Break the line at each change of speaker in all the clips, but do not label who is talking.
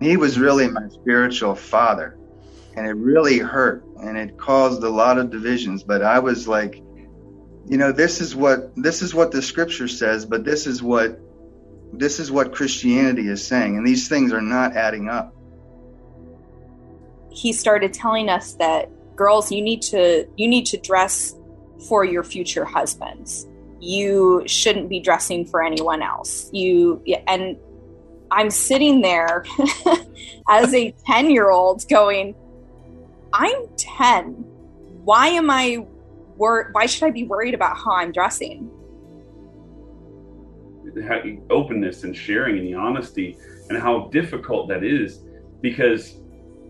He was really my spiritual father. And it really hurt and it caused a lot of divisions. But I was like, you know, this is what this is what the scripture says, but this is what this is what Christianity is saying, and these things are not adding up.
He started telling us that girls, you need to you need to dress for your future husbands. You shouldn't be dressing for anyone else. You and I'm sitting there as a 10 year old going, I'm 10. Why am I wor- why should I be worried about how I'm dressing?
Openness and sharing and the honesty and how difficult that is because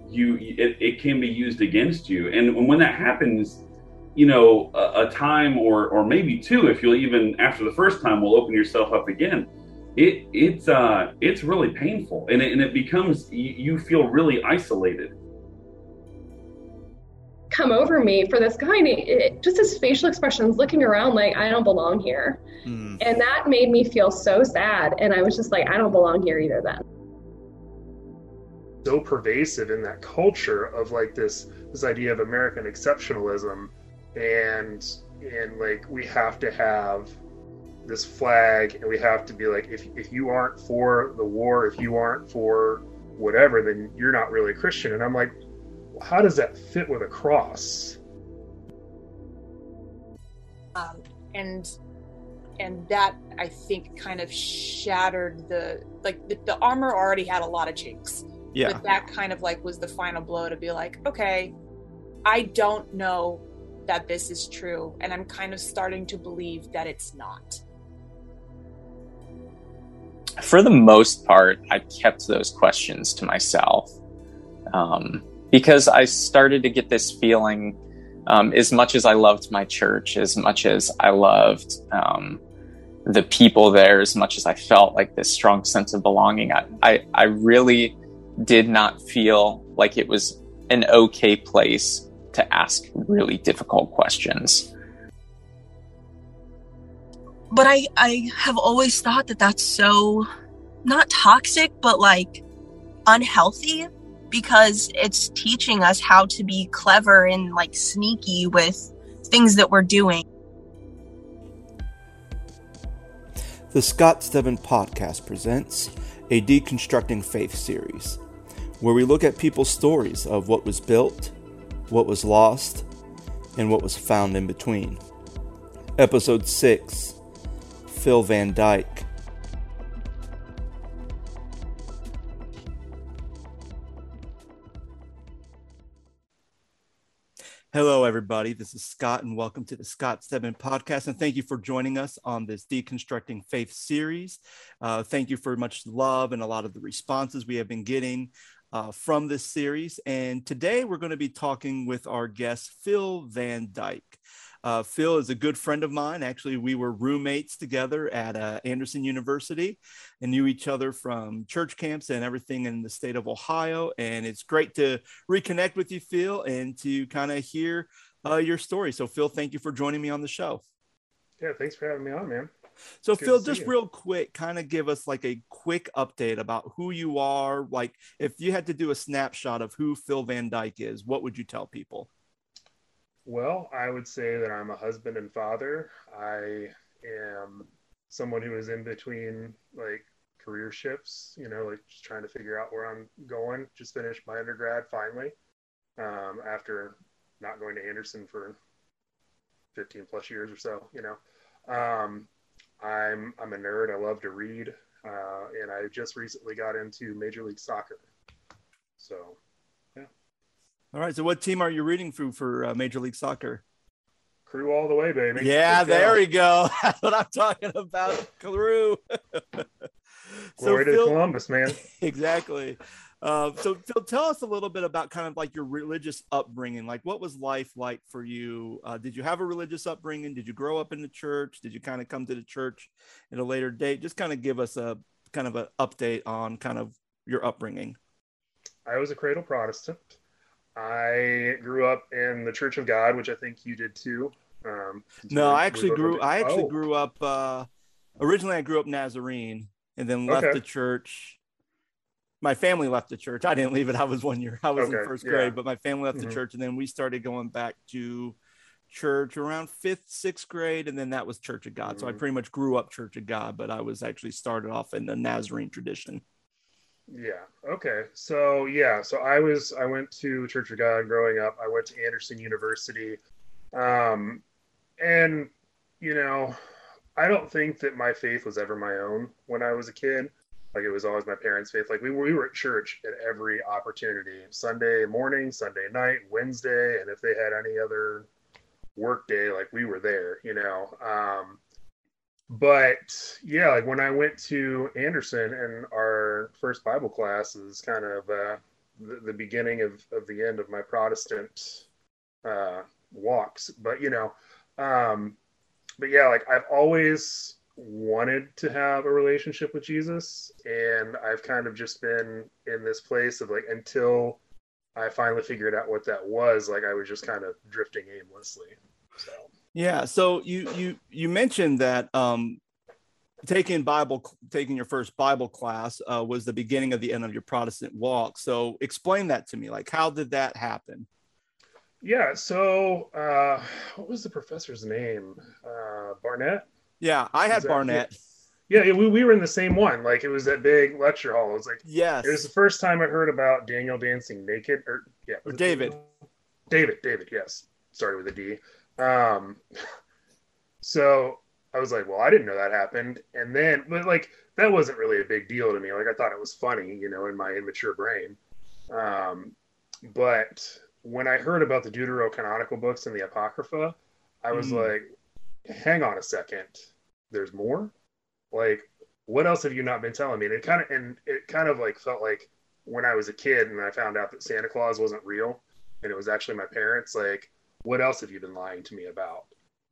you it, it can be used against you and when that happens you know a, a, time or or maybe two if you'll even after the first time will open yourself up again it it's uh it's really painful and it, and it becomes you, you feel really isolated.
Come over me for this guy and it, just his facial expressions looking around like i don't belong here. Mm. and that made me feel so sad and i was just like i don't belong here either then.
So pervasive in that culture of like this this idea of american exceptionalism and and like we have to have this flag and we have to be like if, if you aren't for the war if you aren't for whatever then you're not really a christian and i'm like how does that fit with a cross?
Um, and and that I think kind of shattered the like the, the, armor already had a lot of chinks.
Yeah.
But that kind of like was the final blow to be like, okay, I don't know that this is true, and I'm kind of starting to believe that it's not.
For the most part, I kept those questions to myself. Um, because I started to get this feeling, um, as much as I loved my church, as much as I loved um, the people there, as much as I felt like this strong sense of belonging, I, I, I really did not feel like it was an okay place to ask really difficult questions.
But I, I have always thought that that's so not toxic, but like unhealthy because it's teaching us how to be clever and like sneaky with things that we're doing.
The Scott Stedman Podcast presents a Deconstructing Faith series, where we look at people's stories of what was built, what was lost, and what was found in between. Episode 6 Phil Van Dyke Hello, everybody. This is Scott, and welcome to the Scott Stedman podcast. And thank you for joining us on this Deconstructing Faith series. Uh, thank you for much love and a lot of the responses we have been getting uh, from this series. And today we're going to be talking with our guest, Phil Van Dyke. Uh, Phil is a good friend of mine. Actually, we were roommates together at uh, Anderson University and knew each other from church camps and everything in the state of Ohio. And it's great to reconnect with you, Phil, and to kind of hear uh, your story. So, Phil, thank you for joining me on the show.
Yeah, thanks for having me on, man.
So, Phil, just you. real quick, kind of give us like a quick update about who you are. Like, if you had to do a snapshot of who Phil Van Dyke is, what would you tell people?
Well, I would say that I'm a husband and father. I am someone who is in between like career shifts, you know, like just trying to figure out where I'm going. Just finished my undergrad finally um, after not going to Anderson for 15 plus years or so, you know. Um, I'm I'm a nerd. I love to read, uh, and I just recently got into Major League Soccer. So
all right. So, what team are you rooting for for uh, Major League Soccer?
Crew all the way, baby.
Yeah, Let's there go. we go. That's what I'm talking about. Crew.
so Glory Phil, to Columbus, man.
exactly. Uh, so, Phil, tell us a little bit about kind of like your religious upbringing. Like, what was life like for you? Uh, did you have a religious upbringing? Did you grow up in the church? Did you kind of come to the church at a later date? Just kind of give us a kind of an update on kind of your upbringing.
I was a cradle Protestant. I grew up in the Church of God, which I think you did too. Um,
no, I actually grew. I actually oh. grew up. Uh, originally, I grew up Nazarene, and then left okay. the church. my family left the church. I didn't leave it. I was one year. I was
Okay,
in first
yeah.
grade, but my family left
Mhm.
the church, and then we started going back to church around fifth, sixth grade, and then that was Church of God. So I
Mhm.
pretty much grew up Church of God, but I was actually started off in the Nazarene tradition.
Yeah. Okay. So yeah. So I was I went to Church of God growing up. I went to Anderson University, um, and you know, I don't think that my faith was ever my own when I was a kid. Like it was always my parents' faith. Like we were, we were at church at every opportunity: Sunday morning, Sunday night, Wednesday, and if they had any other work day, like we were there. You know. Um, but yeah, like when I went to Anderson and our first Bible class is kind of uh, the, the beginning of, of the end of my Protestant uh, walks. But you know, um, but yeah, like I've always wanted to have a relationship with Jesus, and I've kind of just been in this place of like until I finally figured out what that was, like I was just kind of drifting aimlessly. So.
Yeah. So you you you mentioned that um, taking Bible taking your first Bible class uh, was the beginning of the end of your Protestant walk. So explain that to me. Like, how did that happen?
Yeah, so uh, what was the professor's name? Uh, Barnett?
Yeah, I had Barnett.
Yeah, we, we were in the same one. Like it was that big lecture hall. It was like
Yes.
it was the first time I heard about Daniel dancing naked. Or yeah,
Or David.
David, David, yes, started with a D. Um, so I was like, well, I didn't know that happened. And then, but like that wasn't really a big deal to me. Like I thought it was funny, you know, in my immature brain. Um, but when I heard about the Deuterocanonical books and the Apocrypha, I was
Mm.
like, hang on a second, there's more. Like, what else have you not been telling me? And it kind of and it kind of like felt like when I was a kid and I found out that Santa Claus wasn't real and it was actually my parents. Like, what else have you been lying to me about?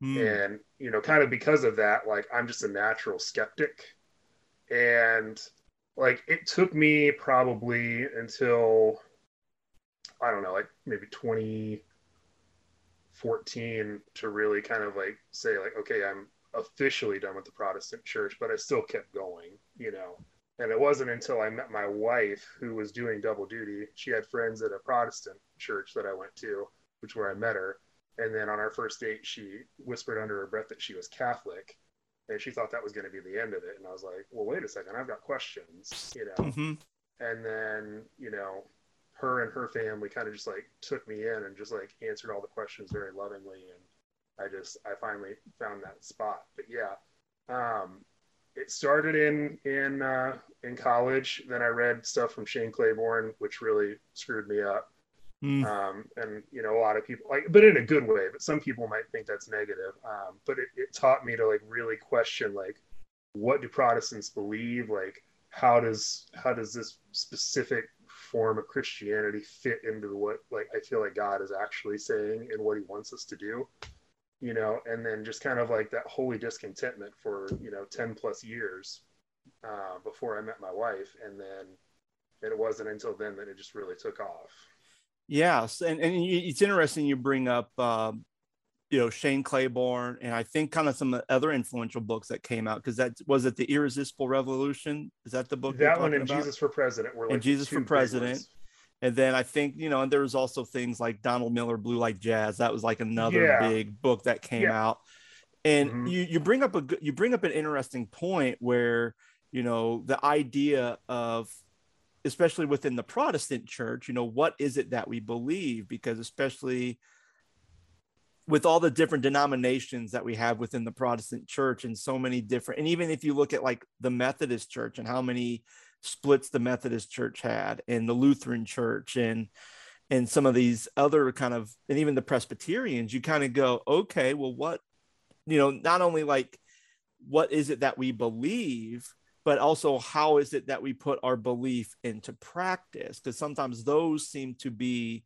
Hmm.
and you know kind of because of that like i'm just a natural skeptic and like it took me probably until i don't know like maybe 2014 to really kind of like say like okay i'm officially done with the protestant church but i still kept going you know and it wasn't until i met my wife who was doing double duty she had friends at a protestant church that i went to which is where i met her and then on our first date, she whispered under her breath that she was Catholic, and she thought that was going to be the end of it. And I was like, "Well, wait a second, I've got questions," you know.
Mhm.
And then, you know, her and her family kind of just like took me in and just like answered all the questions very lovingly, and I just I finally found that spot. But yeah, um, it started in in uh, in college. Then I read stuff from Shane Claiborne, which really screwed me up
Hmm.
um, and you know a lot of people like but in a good way but some people might think that's negative. Um, but it, it taught me to like really question like what do protestants believe? Like how does how does this specific form of christianity fit into what like i feel like god is actually saying and what he wants us to do you know? And then just kind of like that holy discontentment for you know 10 plus years uh, before i met my wife. And then it wasn't until then that it just really took off
Yes, and and it's interesting you bring up, um, you know, Shane Claiborne, and I think kind of some other influential books that came out because that was it. The Irresistible Revolution is that the book
that one and
about?
Jesus for President were like
And Jesus for President. And then I think you know, and there was also things like Donald Miller, Blue Like Jazz. That was like another
Yeah.
big book that came
Yeah.
out. And
Mhm.
you you bring up a good- you bring up an interesting point where you know the idea of especially within the Protestant church, you know, what is it that we believe? Because especially with all the different denominations that we have within the Protestant church and so many different, and even if you look at like the Methodist church and how many splits the Methodist church had and the Lutheran church and and some of these other kind of and even the Presbyterians, you kind of go, okay, well, what you know, not only like what is it that we believe, but also how is it that we put our belief into practice? Because sometimes those seem to be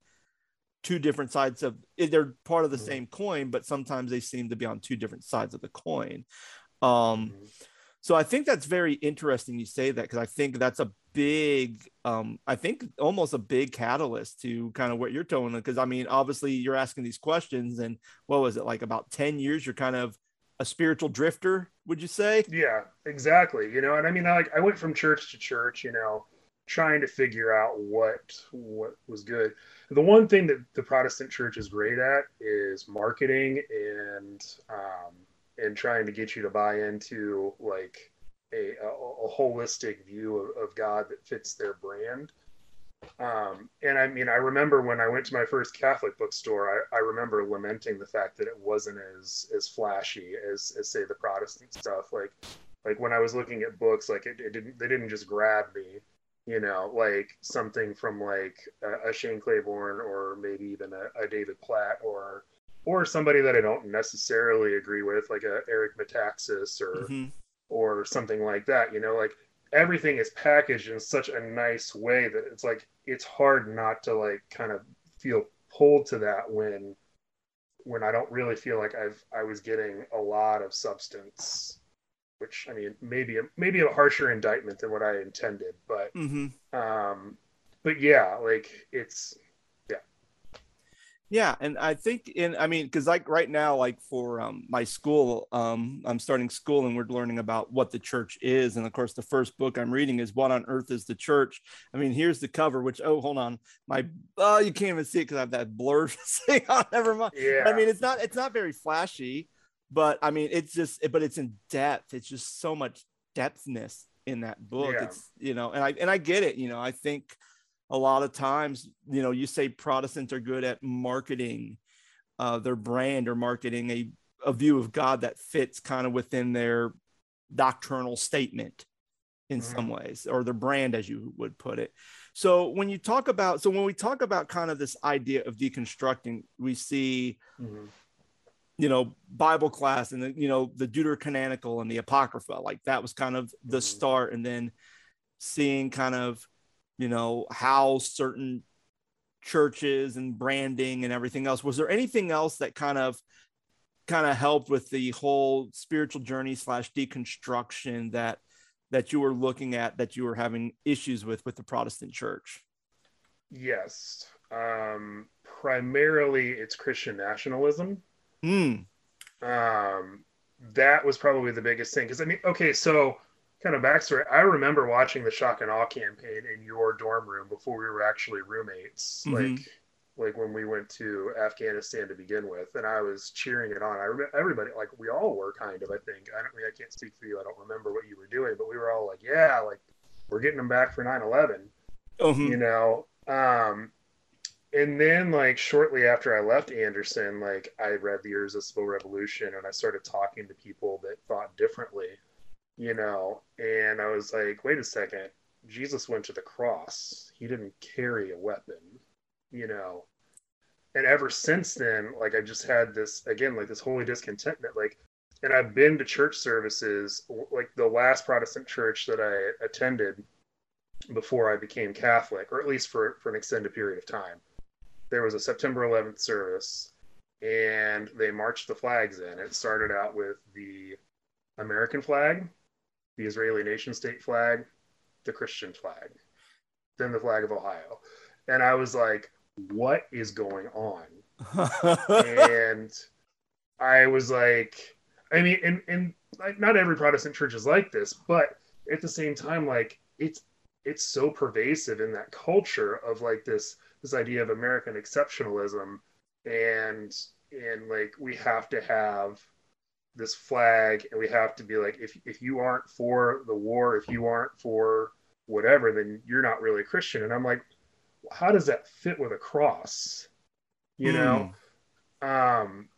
two different sides of they're part of the
Mhm.
same coin, but sometimes they seem to be on two different sides of the coin. Um,
Mhm.
so I think that's very interesting you say that because I think that's a big, um, I think almost a big catalyst to kind of what you're telling. Because I mean, obviously you're asking these questions, and what was it like about ten years? You're kind of a spiritual drifter, would you say?
Yeah, exactly. You know, and I mean, I, like I went from church to church. You know, trying to figure out what what was good. The one thing that the Protestant church is great at is marketing and um, and trying to get you to buy into like a, a, a holistic view of, of, God that fits their brand. Um, and I mean, I remember when I went to my first Catholic bookstore, I, I remember lamenting the fact that it wasn't as as flashy as, as say the Protestant stuff. Like like when I was looking at books, like it, it didn't they didn't just grab me you know, like something from like a, a Shane Claiborne or maybe even a, a, David Platt or or somebody that I don't necessarily agree with, like a Eric Metaxas or mm-hmm. or something like that. You know, like everything is packaged in such a nice way that it's like it's hard not to like kind of feel pulled to that when when I don't really feel like I've I was getting a lot of substance which I mean, maybe a, maybe a harsher indictment than what I intended, but mm-hmm. um, but yeah, like it's
yeah, and I think in I mean, because like right now, like for um, my school, um, I'm starting school and we're learning about what the church is, and of course, the first book I'm reading is "What on Earth Is the Church." I mean, here's the cover, which oh, hold on, my oh, you can't even see it because I have that blur thing on. Never mind. Yeah. I mean, it's not it's not very flashy but I mean, it's just, but it's in depth. It's just so much depthness in that book. Yeah. It's you know, and I and I get it. You know, I think a lot of times, you know, you say Protestants are good at marketing uh, their brand or marketing a a view of God that fits kind of within their doctrinal statement in mm-hmm. some ways, or their brand, as you would put it. So when you talk about, so when we talk about kind of this idea of deconstructing, we see. Mm-hmm you know bible class and the, you know the deuterocanonical and the apocrypha like that was kind of the mm-hmm. start and then seeing kind of you know how certain churches and branding and everything else was there anything else that kind of kind of helped with the whole spiritual journey slash deconstruction that that you were looking at that you were having issues with with the protestant church
yes um primarily it's christian nationalism
Mm.
Um, that was probably the biggest thing. Because I mean, okay, so kind of backstory. I remember watching the Shock and Awe campaign in your dorm room before we were actually roommates. Mm-hmm. Like, like when we went to Afghanistan to begin with, and I was cheering it on. I remember everybody, like we all were kind of. I think I don't. I, mean, I can't speak for you. I don't remember what you were doing, but we were all like, yeah, like we're getting them back for 9-11. Mm-hmm. You know, um, and then like shortly after I left Anderson, like I read the Irresistible Revolution and I started talking to people that thought differently, you know, and I was like, wait a second, Jesus went to the cross. He didn't carry a weapon, you know. And ever since then, like I just had this again, like this holy discontentment, like and I've been to church services, like the last Protestant church that I attended before I became Catholic, or at least for, for an extended period of time there was a September 11th service and they marched the flags in. It started out with the American flag, the Israeli nation state flag, the Christian flag, then the flag of Ohio. And I was like, what is going on? and I was like, I mean, and, and like, not every Protestant church is like this, but at the same time, like it's it's so pervasive in that culture of like this this idea of American exceptionalism and and like we have to have this flag and we have to be like if if you aren't for the war if you aren't for whatever then you're not really a christian and i'm like how does that fit with a cross you mm. know um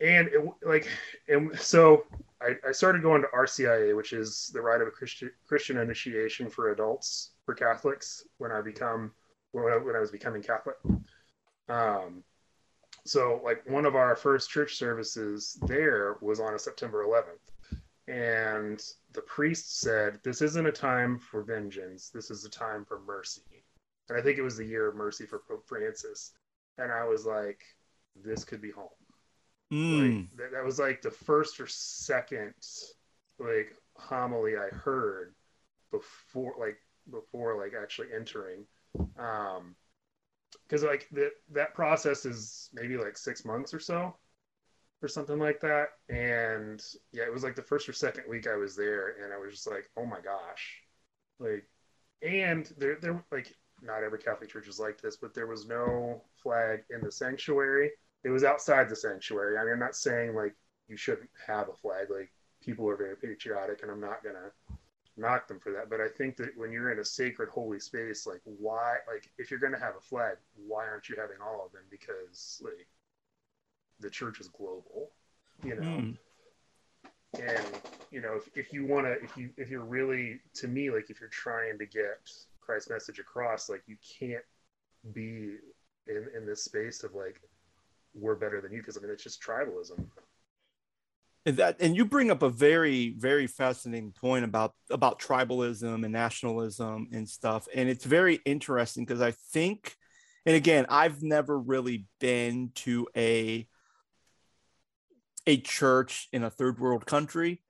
and it, like and so I, I started going to rcia which is the rite of a christian christian initiation for adults for catholics when i become when I, when I was becoming Catholic. Um, so like one of our first church services there was on a September 11th, and the priest said, "This isn't a time for vengeance. This is a time for mercy." And I think it was the year of mercy for Pope Francis, and I was like, "This could be home."
Mm.
Like, that, that was like the first or second like homily I heard before like before like actually entering um because like that that process is maybe like six months or so or something like that and yeah it was like the first or second week i was there and i was just like oh my gosh like and there, there, like, not every Catholic church is like this, but there was no flag in the sanctuary. It was outside the sanctuary. I mean, I'm not saying like you shouldn't have a flag. Like people are very patriotic, and I'm not gonna knock them for that. But I think that when you're in a sacred, holy space, like why, like if you're gonna have a flag, why aren't you having all of them? Because like the church is global, you know.
Mm.
And you know, if, if you want to, if you if you're really, to me, like if you're trying to get Christ's message across, like you can't be in in this space of like we're better than you because I mean it's just tribalism.
And that and you bring up a very very fascinating point about about tribalism and nationalism and stuff and it's very interesting because I think and again I've never really been to a a church in a third world country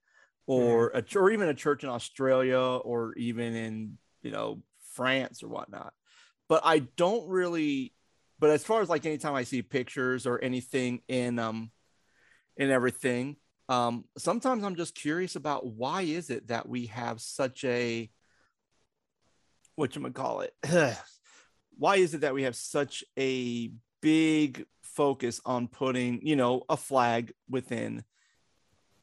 or a or even a church in Australia or even in you know France or whatnot. But I don't really but as far as like anytime I see pictures or anything in um in everything um sometimes I'm just curious about why is it that we have such a what you call it why is it that we have such a big focus on putting you know a flag within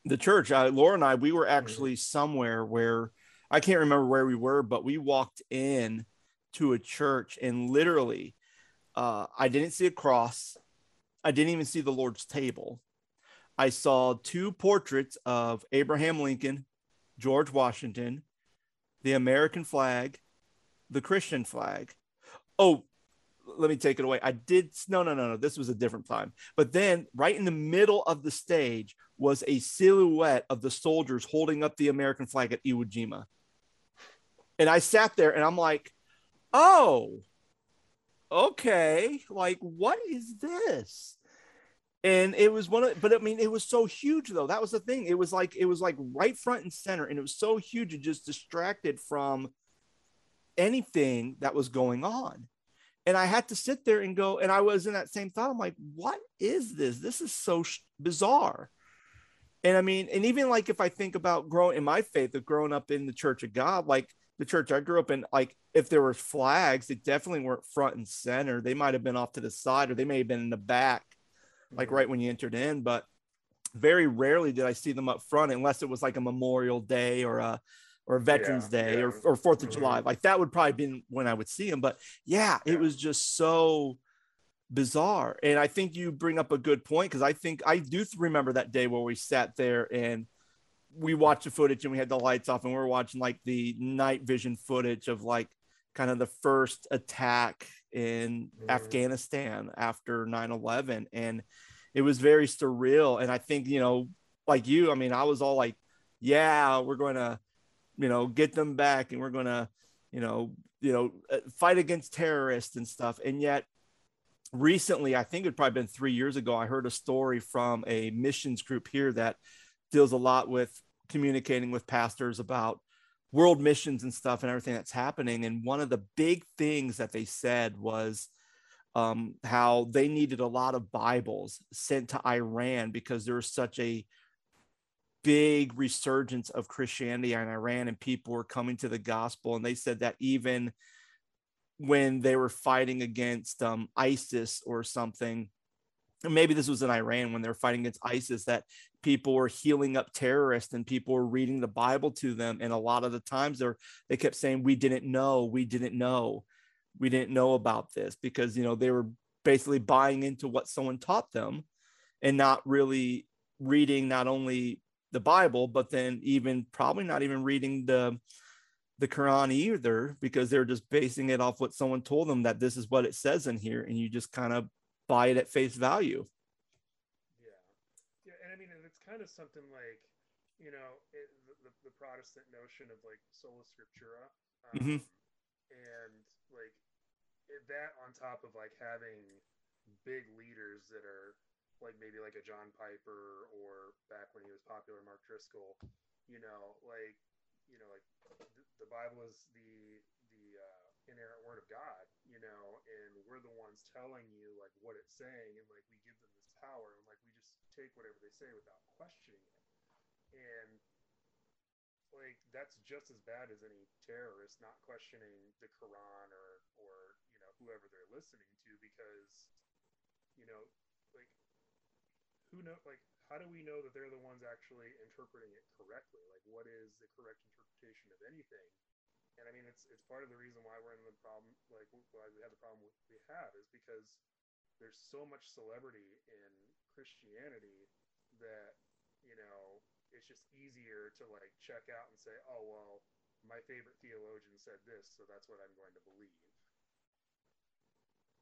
the church uh, Laura and I we were actually somewhere where I can't remember where we were but we walked in to a church and literally uh, I didn't see a cross. I didn't even see the Lord's table. I saw two portraits of Abraham Lincoln, George Washington, the American flag, the Christian flag. Oh, let me take it away. I did no, no, no, no. This was a different time. But then, right in the middle of the stage was a silhouette of the soldiers holding up the American flag at Iwo Jima. And I sat there and I'm like, oh, okay, like what is this? And it was one of, but I mean, it was so huge though. That was the thing. It was like it was like right front and center, and it was so huge it just distracted from anything that was going on. And I had to sit there and go, and I was in that same thought. I'm like, what is this? This is so sh- bizarre. And I mean, and even like if I think about growing in my faith of growing up in the Church of God, like the church I grew up in, like if there were flags, they definitely weren't front and center. They might have been off to the side or they may have been in the back, like right when you entered in. But very rarely did I see them up front unless it was like a Memorial Day or a or Veterans
Yeah,
Day
yeah.
or, or Fourth of
Mhm.
July. Like that would probably been when I would see them. But yeah, it was just so bizarre. And I think you bring up a good point because I think I do remember that day where we sat there and we watched the footage and we had the lights off and we were watching like the night vision footage of like kind of the first attack in. Afghanistan after 9/11 and it was very surreal and I think you know like you I mean I was all like yeah we're going to you know get them back and we're going to you know you know uh, fight against terrorists and stuff and yet recently i think it probably been three years ago i heard a story from a missions group here that deals a lot with communicating with pastors about world missions and stuff and everything that's happening and one of the big things that they said was um, how they needed a lot of bibles sent to iran because there was such a big resurgence of christianity in iran and people were coming to the gospel and they said that even when they were fighting against um, ISIS or something. Maybe this was in Iran when they were fighting against ISIS, that people were healing up terrorists and people were reading the Bible to them. And a lot of the times they they kept saying, We didn't know, we didn't know, we didn't know about this because, you know, they were basically buying into what someone taught them and not really reading not only the Bible, but then even probably not even reading the the Quran either because they're just basing it off what someone told them that this is what it says in here, and you just kind of buy it at face value.
Yeah, yeah, and I mean, and it's kind of something like, you know, it, the, the, the Protestant notion of like sola scriptura, um,
Mhm.
and like it, that on top of like having big leaders that are like maybe like a John Piper or back when he was popular, Mark Driscoll, you know, like you know, like the, the Bible is the the uh, inerrant word of God, you know, and we're the ones telling you like what it's saying, and like we give them this power, and like we just take whatever they say without questioning it. And like that's just as bad as any terrorist not questioning the Quran or or you know whoever they're listening to because you know like who know like how do we know that they're the ones actually interpreting it correctly like what is the correct interpretation of anything and i mean it's it's part of the reason why we're in the problem like why we have the problem we have is because there's so much celebrity in christianity that you know it's just easier to like check out and say oh well my favorite theologian said this so that's what i'm going to believe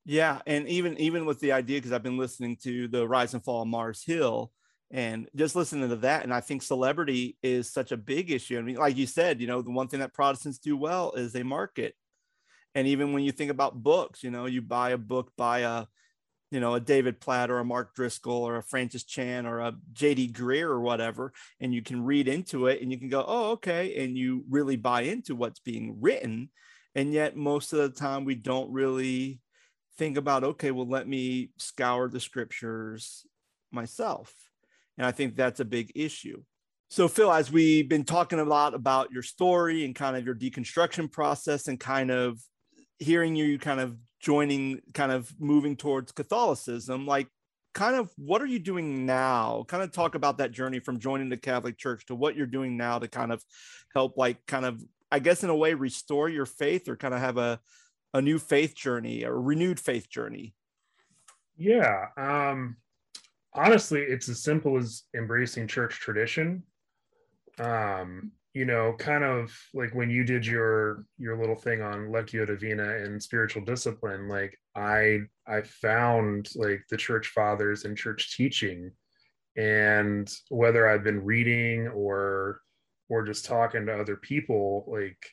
yeah, and even even with the idea, because I've been listening to the Rise and Fall of Mars Hill, and just listening to that, and I think celebrity is such a big issue. I mean, like you said, you know, the one thing that Protestants do well is they market. And even when you think about books, you know, you buy a book by a, you know, a David Platt or a Mark Driscoll or a Francis Chan or a J.D. Greear or whatever, and you can read into it and you can go, oh, okay, and you really buy into what's being written. And yet, most of the time, we don't really think about okay well let me scour the scriptures myself and i think that's a big issue so phil as we've been talking a lot about your story and kind of your deconstruction process and kind of hearing you kind of joining kind of moving towards catholicism like kind of what are you doing now kind of talk about that journey from joining the catholic church to what you're doing now to kind of help like kind of i guess in a way restore your faith or kind of have a a new faith journey, a renewed faith journey?
Yeah. Um, honestly, it's as simple as embracing church tradition. Um, you know, kind of like when you did your your little thing on Lectio Divina and spiritual discipline, like I I found like the church fathers and church teaching, and whether I've been reading or or just talking to other people, like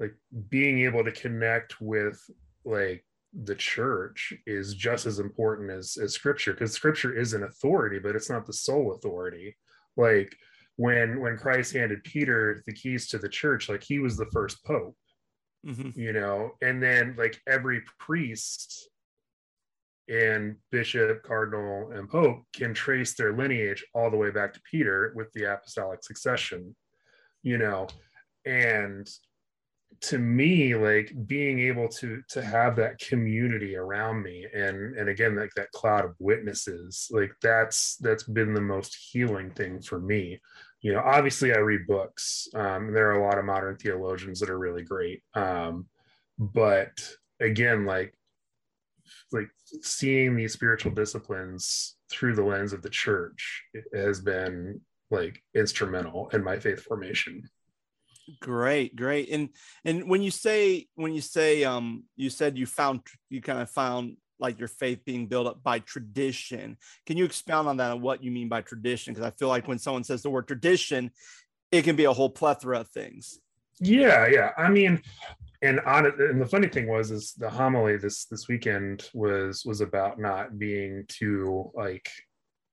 like being able to connect with like the church is just as important as as scripture because scripture is an authority but it's not the sole authority. Like when when christ handed peter the keys to the church like he was the first pope mm-hmm. you know? And then like every priest and bishop cardinal and pope can trace their lineage all the way back to peter with the apostolic succession you know? And to me like being able to to have that community around me and and again like that cloud of witnesses like that's that's been the most healing thing for me you know obviously i read books. Um, there are a lot of modern theologians that are really great. Um, but again like like seeing these spiritual disciplines through the lens of the church has been like instrumental in my faith formation.
Great, great. And and when you say when you say um you said you found you kind of found like your faith being built up by tradition. Can you expound on that and what you mean by tradition? Because I feel like when someone says the word tradition, it can be a whole plethora of things.
Yeah, yeah. I mean, and on and the funny thing was is the homily this this weekend was was about not being too like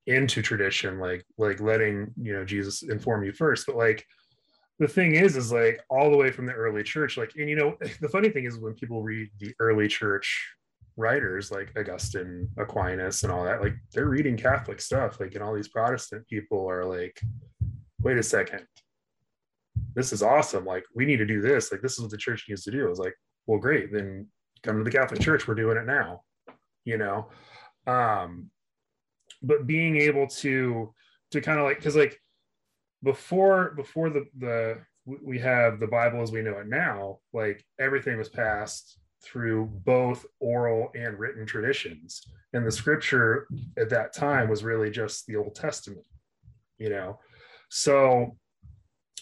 into tradition, like like letting you know Jesus inform you first, but like the thing is is like all the way from the early church like and you know the funny thing is when people read the early church writers like augustine aquinas and all that like they're reading catholic stuff like and all these protestant people are like wait a second. This is awesome. Like we need to do this. Like this is what the church needs to do. I was like well great. Then come to the catholic church. We're doing it now you know? Um but being able to to kind of like because like before before the the we have the Bible as we know it now, like everything was passed through both oral and written traditions. And the scripture at that time was really just the Old Testament, you know. So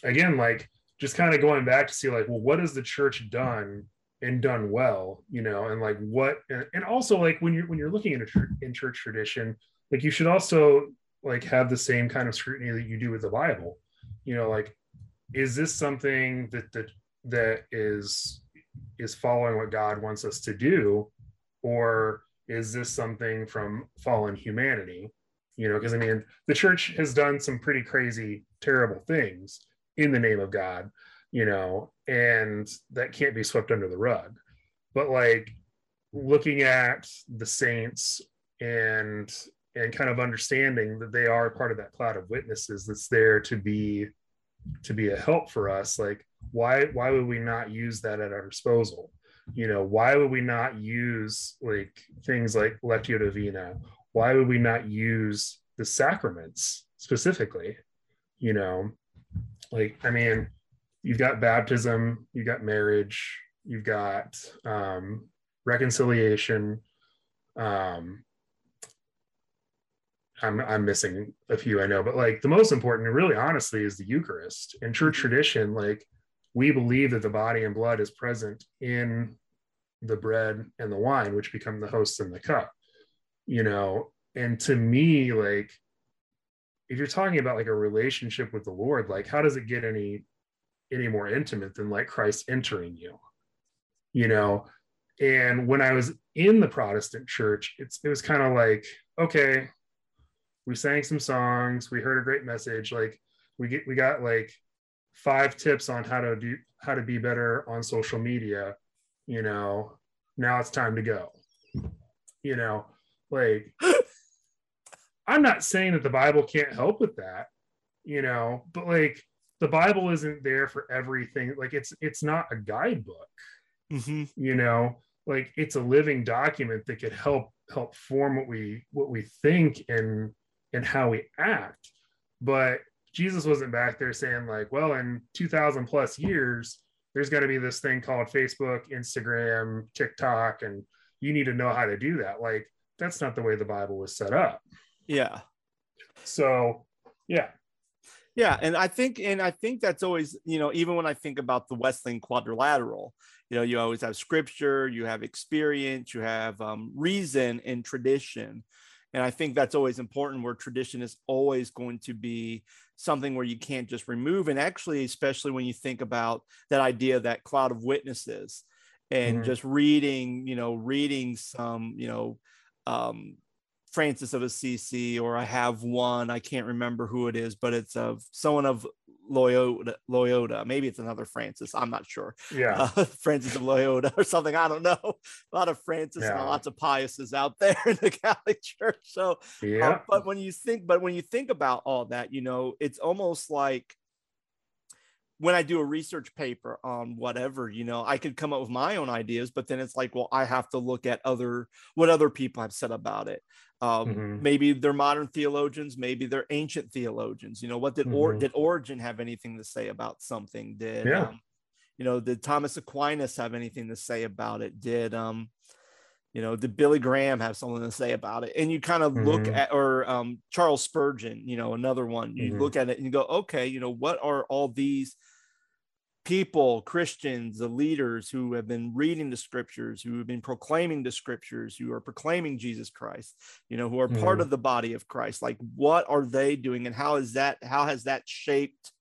again, like just kind of going back to see like, well, what has the church done and done well, you know, and like what and, also like when you're when you're looking at in church tradition, like you should also like have the same kind of scrutiny that you do with the Bible. You know, like is this something that that that is is following what God wants us to do, or is this something from fallen humanity? You know, because I mean, the church has done some pretty crazy, terrible things in the name of God, you know, and that can't be swept under the rug. But like looking at the saints and and kind of understanding that they are part of that cloud of witnesses that's there to be to be a help for us like why why would we not use that at our disposal? You know why would we not use like things like lectio divina? Why would we not use the sacraments specifically? You know like i mean you've got baptism you've got marriage you've got um, reconciliation um, I'm, I'm missing a few i know but like the most important really honestly is the eucharist. In church mm-hmm. tradition like we believe that the body and blood is present in the bread and the wine which become the host and the cup you know? And to me like if you're talking about like a relationship with the lord like how does it get any any more intimate than like christ entering you you know? And when i was in the protestant church it's it was kind of like okay we sang some songs we heard a great message like we get we got like five tips on how to do how to be better on social media you know? Now it's time to go. You know like i'm not saying that the bible can't help with that you know but like the bible isn't there for everything. Like it's it's not a guidebook
mm-hmm.
you know? Like it's a living document that could help help form what we what we think and and how we act. But jesus wasn't back there saying like well in 2000 plus years there's got to be this thing called facebook instagram tiktok and you need to know how to do that. Like that's not the way the bible was set up.
Yeah.
So yeah.
Yeah and i think and i think that's always you know even when i think about the wesleyan quadrilateral you know you always have scripture you have experience you have um, reason and tradition and i think that's always important where tradition is always going to be something where you can't just remove and actually especially when you think about that idea that cloud of witnesses and mm-hmm. just reading you know reading some you know um, Francis of Assisi, or I have one. I can't remember who it is, but it's of someone of Loyola. Loyola. Maybe it's another Francis. I'm not sure.
Yeah,
uh, Francis of Loyola or something. I don't know. A lot of Francis yeah. and lots of Piuses out there in the Catholic Church. So,
yeah. Uh,
but when you think, but when you think about all that, you know, it's almost like when I do a research paper on whatever, you know, I could come up with my own ideas, but then it's like, well, I have to look at other what other people have said about it. Um, mm-hmm. Maybe they're modern theologians, maybe they're ancient theologians. You know, what did or mm-hmm. did Origen have anything to say about something? Did
yeah.
um, you know, did Thomas Aquinas have anything to say about it? Did um, you know, did Billy Graham have something to say about it? And you kind of mm-hmm. look at, or um, Charles Spurgeon, you know, another one. You mm-hmm. look at it and you go, okay, you know, what are all these people, Christians, the leaders who have been reading the scriptures, who have been proclaiming the scriptures, who are proclaiming Jesus Christ, you know, who are part mm-hmm. of the body of Christ. Like, what are they doing, and how is that? How has that shaped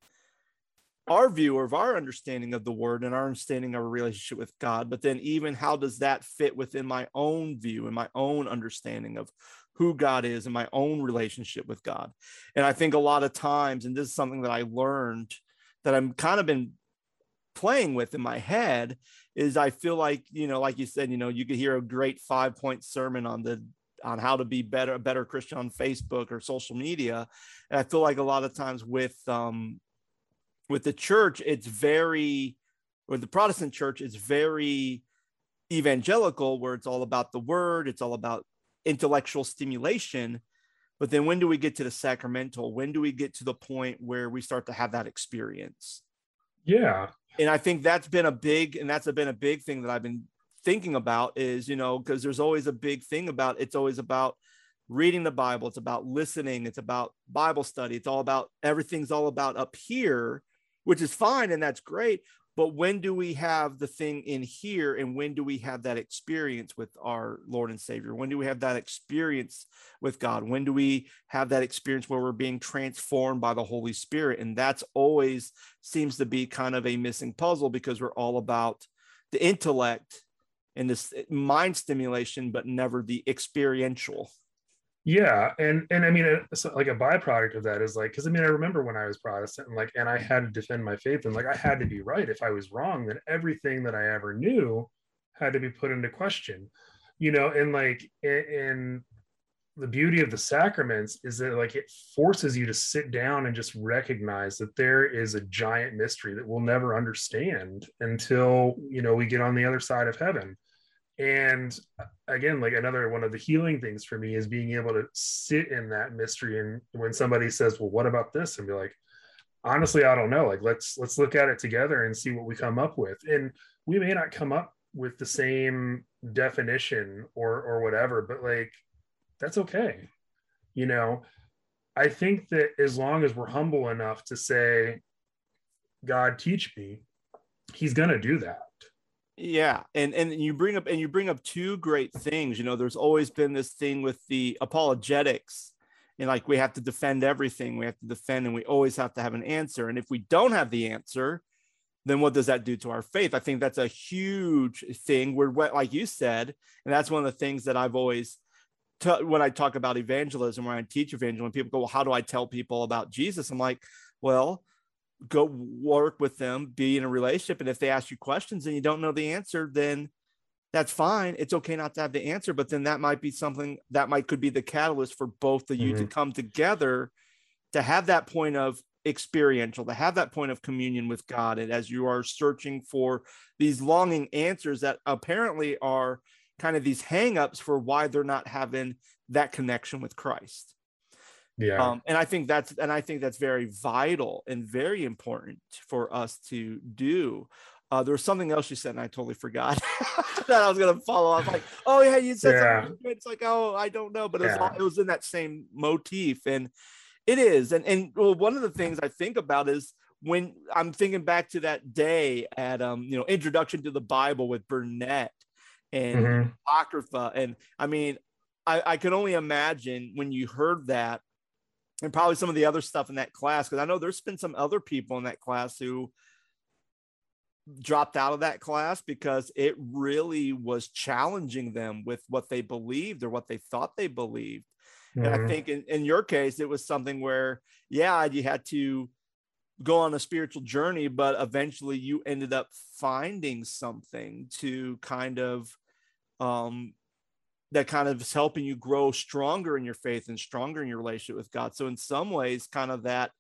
our view of our understanding of the Word and our understanding of our relationship with God? But then, even how does that fit within my own view and my own understanding of who God is and my own relationship with God? And I think a lot of times, and this is something that I learned that I'm kind of been playing with in my head is I feel like, you know, like you said, you know, you could hear a great five point sermon on the on how to be better a better Christian on Facebook or social media. And I feel like a lot of times with um with the church, it's very or the Protestant church, it's very evangelical where it's all about the word, it's all about intellectual stimulation. But then when do we get to the sacramental? When do we get to the point where we start to have that experience?
Yeah
and I think that's been a big, and that's been a big thing that I've been thinking about is, you know, because there's always a big thing about it's always about reading the Bible, it's about listening, it's about Bible study, it's all about everything's all about up here, which is fine and that's great but when do we have the thing in here and when do we have that experience with our lord and savior? When do we have that experience with god? When do we have that experience where we're being transformed by the holy spirit? And that's always seems to be kind of a missing puzzle because we're all about the intellect and this mind stimulation but never the experiential
yeah and and i mean uh, so like a byproduct of that is like because i mean i remember when i was protestant and like and i had to defend my faith and like i had to be right. If i was wrong then everything that i ever knew had to be put into question you know and like and the beauty of the sacraments is that like it forces you to sit down and just recognize that there is a giant mystery that we'll never understand until you know we get on the other side of heaven and again like another one of the healing things for me is being able to sit in that mystery and when somebody says well what about this? and be like honestly i don't know. Like let's let's look at it together and see what we come up with. And we may not come up with the same definition or or whatever but like that's okay. You know i think that as long as we're humble enough to say god teach me he's going to do that
yeah and and you bring up and you bring up two great things you know there's always been this thing with the apologetics and like we have to defend everything we have to defend and we always have to have an answer and if we don't have the answer then what does that do to our faith? I think that's a huge thing where like you said and that's one of the things that i've always t- when i talk about evangelism when i teach evangelism people go well how do i tell people about jesus? I'm like well go work with them be in a relationship and if they ask you questions and you don't know the answer then that's fine. It's okay not to have the answer but then that might be something that might could be the catalyst for both of you mm-hmm. to come together to have that point of experiential to have that point of communion with god. And as you are searching for these longing answers that apparently are kind of these hangups for why they're not having that connection with christ
yeah
um, and i think that's and i think that's very vital and very important for us to do uh, there was something else you said, and I totally forgot that I was going to follow up. Like, oh yeah, you said yeah. something. It's like, oh, I don't know, but it was, yeah. it was in that same motif, and it is. And and well, one of the things I think about is when I'm thinking back to that day at um, you know, Introduction to the Bible with Burnett and mm-hmm. Apocrypha, and I mean, I, I can only imagine when you heard that and probably some of the other stuff in that class because I know there's been some other people in that class who dropped out of that class because it really was challenging them with what they believed or what they thought they believed. Mm-hmm. And I mm-hmm. think in, in your case, it was something where, yeah, you had to go on a spiritual journey, but eventually you ended up finding something to kind of um, that kind of is helping you grow stronger in your faith and stronger in your relationship with God. So in some ways, kind of that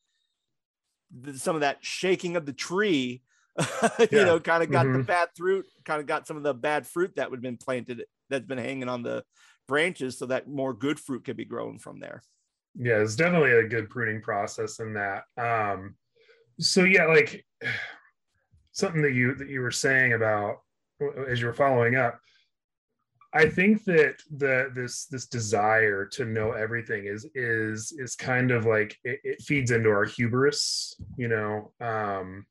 some of that shaking of the tree, you know, kind of got mm-hmm. the bad fruit, kind of got some of the bad fruit that would have been planted that's been hanging on the branches so that more good fruit could be grown from there.
Yeah, it's definitely a good pruning process in that. Um so yeah, like something that you that you were saying about as you were following up I think that the this this desire to know everything is is is kind of like it, it feeds into our hubris, you know. Um,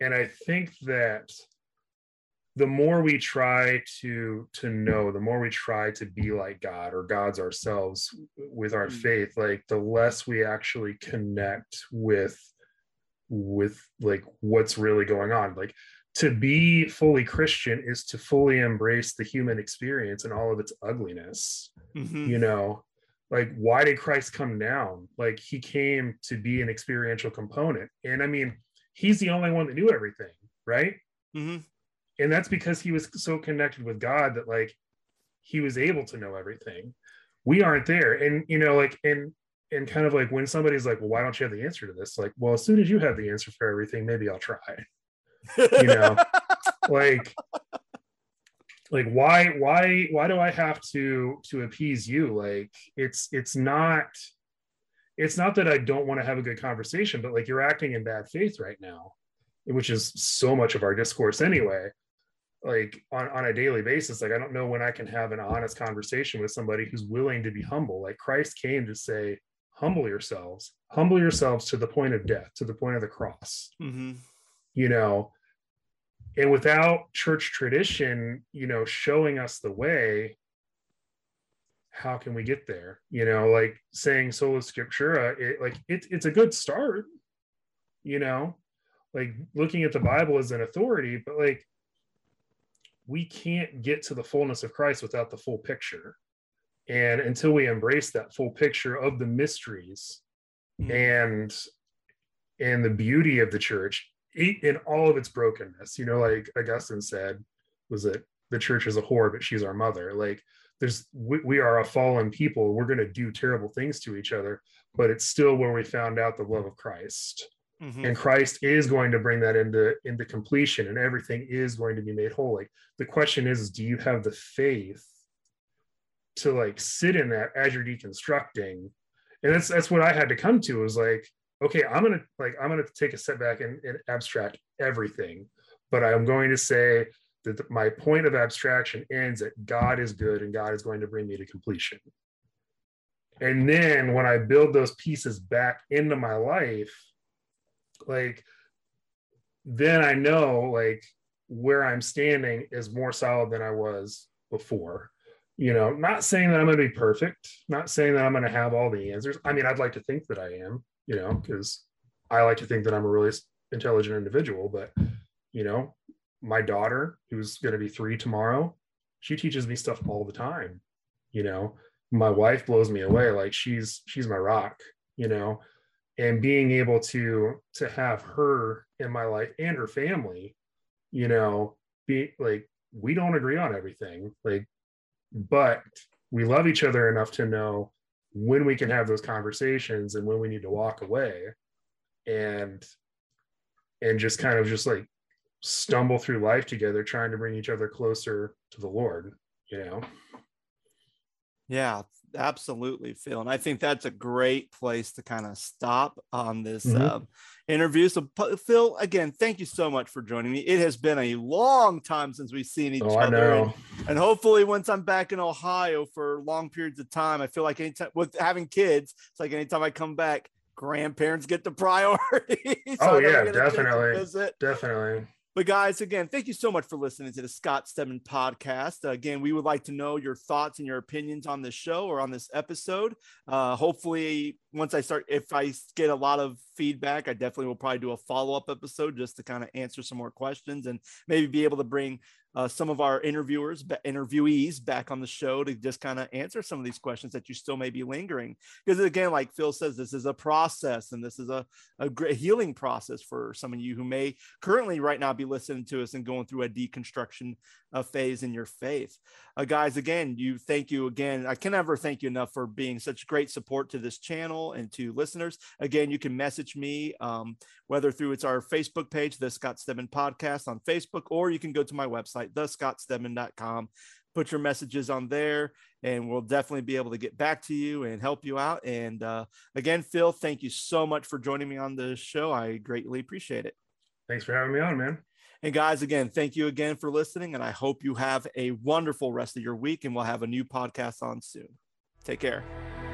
and I think that the more we try to to know, the more we try to be like God or God's ourselves with our mm. faith, like the less we actually connect with with like what's really going on. Like to be fully Christian is to fully embrace the human experience and all of its ugliness. Mm-hmm. You know, like why did Christ come down? Like he came to be an experiential component. And I mean, he's the only one that knew everything, right? Mm-hmm. And that's because he was so connected with God that like he was able to know everything. We aren't there. And you know, like and and kind of like when somebody's like, well, why don't you have the answer to this? Like, well, as soon as you have the answer for everything, maybe I'll try you know like like why why why do i have to to appease you? Like it's it's not it's not that i don't want to have a good conversation but like you're acting in bad faith right now which is so much of our discourse anyway. Like on, on a daily basis like i don't know when i can have an honest conversation with somebody who's willing to be humble. Like christ came to say humble yourselves. Humble yourselves to the point of death to the point of the cross. Mm-hmm you know and without church tradition you know showing us the way how can we get there you know like saying sola scriptura it, like it, it's a good start you know like looking at the bible as an authority but like we can't get to the fullness of christ without the full picture and until we embrace that full picture of the mysteries mm-hmm. and and the beauty of the church in all of its brokenness. You know, like Augustine said, was it the church is a whore, but she's our mother. Like there's we, we are a fallen people we're going to do terrible things to each other but it's still where we found out the love of christ mm-hmm. and christ is going to bring that into into completion and everything is going to be made whole like the question is, is do you have the faith to like sit in that as you're deconstructing and that's that's what i had to come to was like okay i'm gonna like i'm gonna take a step back and, and abstract everything but i'm going to say that my point of abstraction ends at God is good and God is going to bring me to completion. And then when I build those pieces back into my life, like, then I know like where I'm standing is more solid than I was before. You know, not saying that I'm going to be perfect, not saying that I'm going to have all the answers. I mean, I'd like to think that I am, you know, because I like to think that I'm a really intelligent individual, but, you know, my daughter, who's going to be three tomorrow, she teaches me stuff all the time. You know, my wife blows me away. Like she's she's my rock. You know, and being able to to have her in my life and her family, you know, be like we don't agree on everything, like, but we love each other enough to know when we can have those conversations and when we need to walk away and and just kind of just like stumble through life together trying to bring each other closer to the lord you know?
Yeah absolutely phil and i think that's a great place to kind of stop on this mm-hmm. uh, interview so phil again thank you so much for joining me. It has been a long time since we've seen each oh, other and, and, hopefully once i'm back in ohio for long periods of time i feel like anytime with having kids it's like anytime i come back grandparents get the priority
so oh yeah definitely. definitely
but guys, again, thank you so much for listening to the Scott Stedman podcast. Uh, again, we would like to know your thoughts and your opinions on this show or on this episode. Uh, hopefully, once I start, if I get a lot of feedback, I definitely will probably do a follow up episode just to kind of answer some more questions and maybe be able to bring uh, some of our interviewers, interviewees back on the show to just kind of answer some of these questions that you still may be lingering. Because again, like Phil says, this is a process and this is a, a great healing process for some of you who may currently right now be listening to us and going through a deconstruction uh, phase in your faith. Uh, guys, again, you thank you again. I can never thank you enough for being such great support to this channel and to listeners. Again, you can message me, um, whether through it's our Facebook page, the Scott Stedman Podcast on Facebook, or you can go to my website, thescottstedman.com. Put your messages on there, and we'll definitely be able to get back to you and help you out. And uh, again, Phil, thank you so much for joining me on the show. I greatly appreciate it.
Thanks for having me on, man.
And guys, again, thank you again for listening. And I hope you have a wonderful rest of your week. And we'll have a new podcast on soon. Take care.